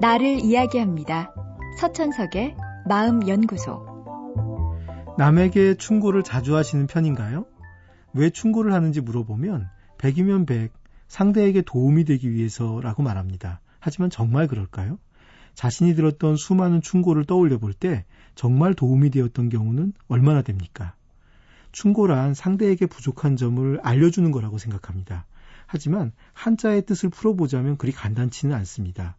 나를 이야기합니다. 서천석의 마음연구소. 남에게 충고를 자주 하시는 편인가요? 왜 충고를 하는지 물어보면 100이면 100, 상대에게 도움이 되기 위해서라고 말합니다. 하지만 정말 그럴까요? 자신이 들었던 수많은 충고를 떠올려 볼 때 정말 도움이 되었던 경우는 얼마나 됩니까? 충고란 상대에게 부족한 점을 알려주는 거라고 생각합니다. 하지만 한자의 뜻을 풀어보자면 그리 간단치는 않습니다.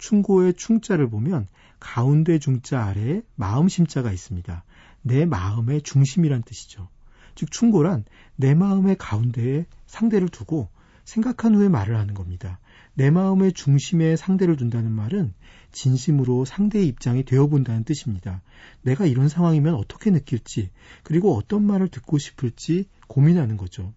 충고의 충자를 보면 가운데 중자 아래에 마음 심자가 있습니다. 내 마음의 중심이란 뜻이죠. 즉 충고란 내 마음의 가운데에 상대를 두고 생각한 후에 말을 하는 겁니다. 내 마음의 중심에 상대를 둔다는 말은 진심으로 상대의 입장이 되어본다는 뜻입니다. 내가 이런 상황이면 어떻게 느낄지, 그리고 어떤 말을 듣고 싶을지 고민하는 거죠.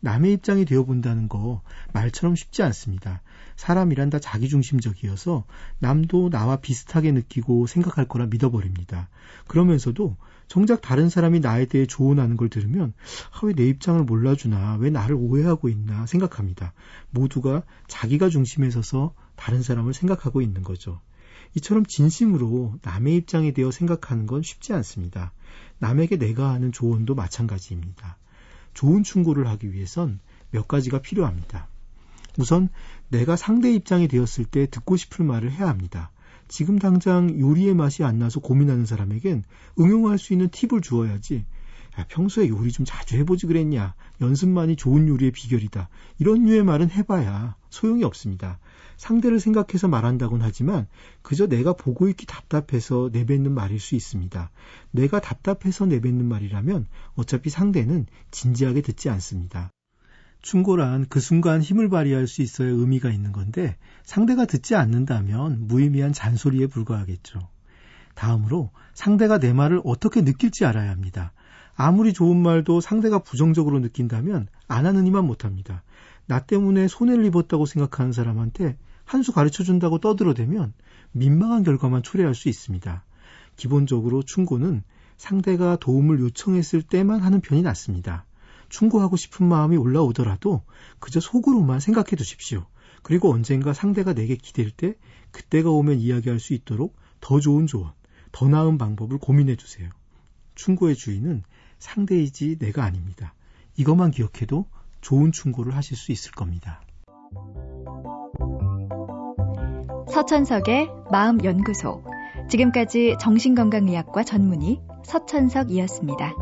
남의 입장이 되어 본다는 거 말처럼 쉽지 않습니다. 사람이란 다 자기중심적이어서 남도 나와 비슷하게 느끼고 생각할 거라 믿어버립니다. 그러면서도 정작 다른 사람이 나에 대해 조언하는 걸 들으면 아, 왜 내 입장을 몰라주나 왜 나를 오해하고 있나 생각합니다. 모두가 자기가 중심에 서서 다른 사람을 생각하고 있는 거죠. 이처럼 진심으로 남의 입장에 대해 생각하는 건 쉽지 않습니다. 남에게 내가 하는 조언도 마찬가지입니다. 좋은 충고를 하기 위해선 몇 가지가 필요합니다. 우선 내가 상대 입장이 되었을 때 듣고 싶을 말을 해야 합니다. 지금 당장 요리의 맛이 안 나서 고민하는 사람에겐 응용할 수 있는 팁을 주어야지. 야, 평소에 요리 좀 자주 해보지 그랬냐. 연습만이 좋은 요리의 비결이다. 이런 류의 말은 해봐야 소용이 없습니다. 상대를 생각해서 말한다곤 하지만 그저 내가 보고 있기 답답해서 내뱉는 말일 수 있습니다. 내가 답답해서 내뱉는 말이라면 어차피 상대는 진지하게 듣지 않습니다. 충고란 그 순간 힘을 발휘할 수 있어야 의미가 있는 건데 상대가 듣지 않는다면 무의미한 잔소리에 불과하겠죠. 다음으로 상대가 내 말을 어떻게 느낄지 알아야 합니다. 아무리 좋은 말도 상대가 부정적으로 느낀다면 안 하는 이만 못합니다. 나 때문에 손해를 입었다고 생각하는 사람한테 한 수 가르쳐 준다고 떠들어대면 민망한 결과만 초래할 수 있습니다. 기본적으로 충고는 상대가 도움을 요청했을 때만 하는 편이 낫습니다. 충고하고 싶은 마음이 올라오더라도 그저 속으로만 생각해 두십시오. 그리고 언젠가 상대가 내게 기댈 때 그때가 오면 이야기할 수 있도록 더 좋은 조언, 더 나은 방법을 고민해 주세요. 충고의 주인은 상대이지 내가 아닙니다. 이것만 기억해도 좋은 충고를 하실 수 있을 겁니다. 서천석의 마음연구소. 지금까지 정신건강의학과 전문의 서천석이었습니다.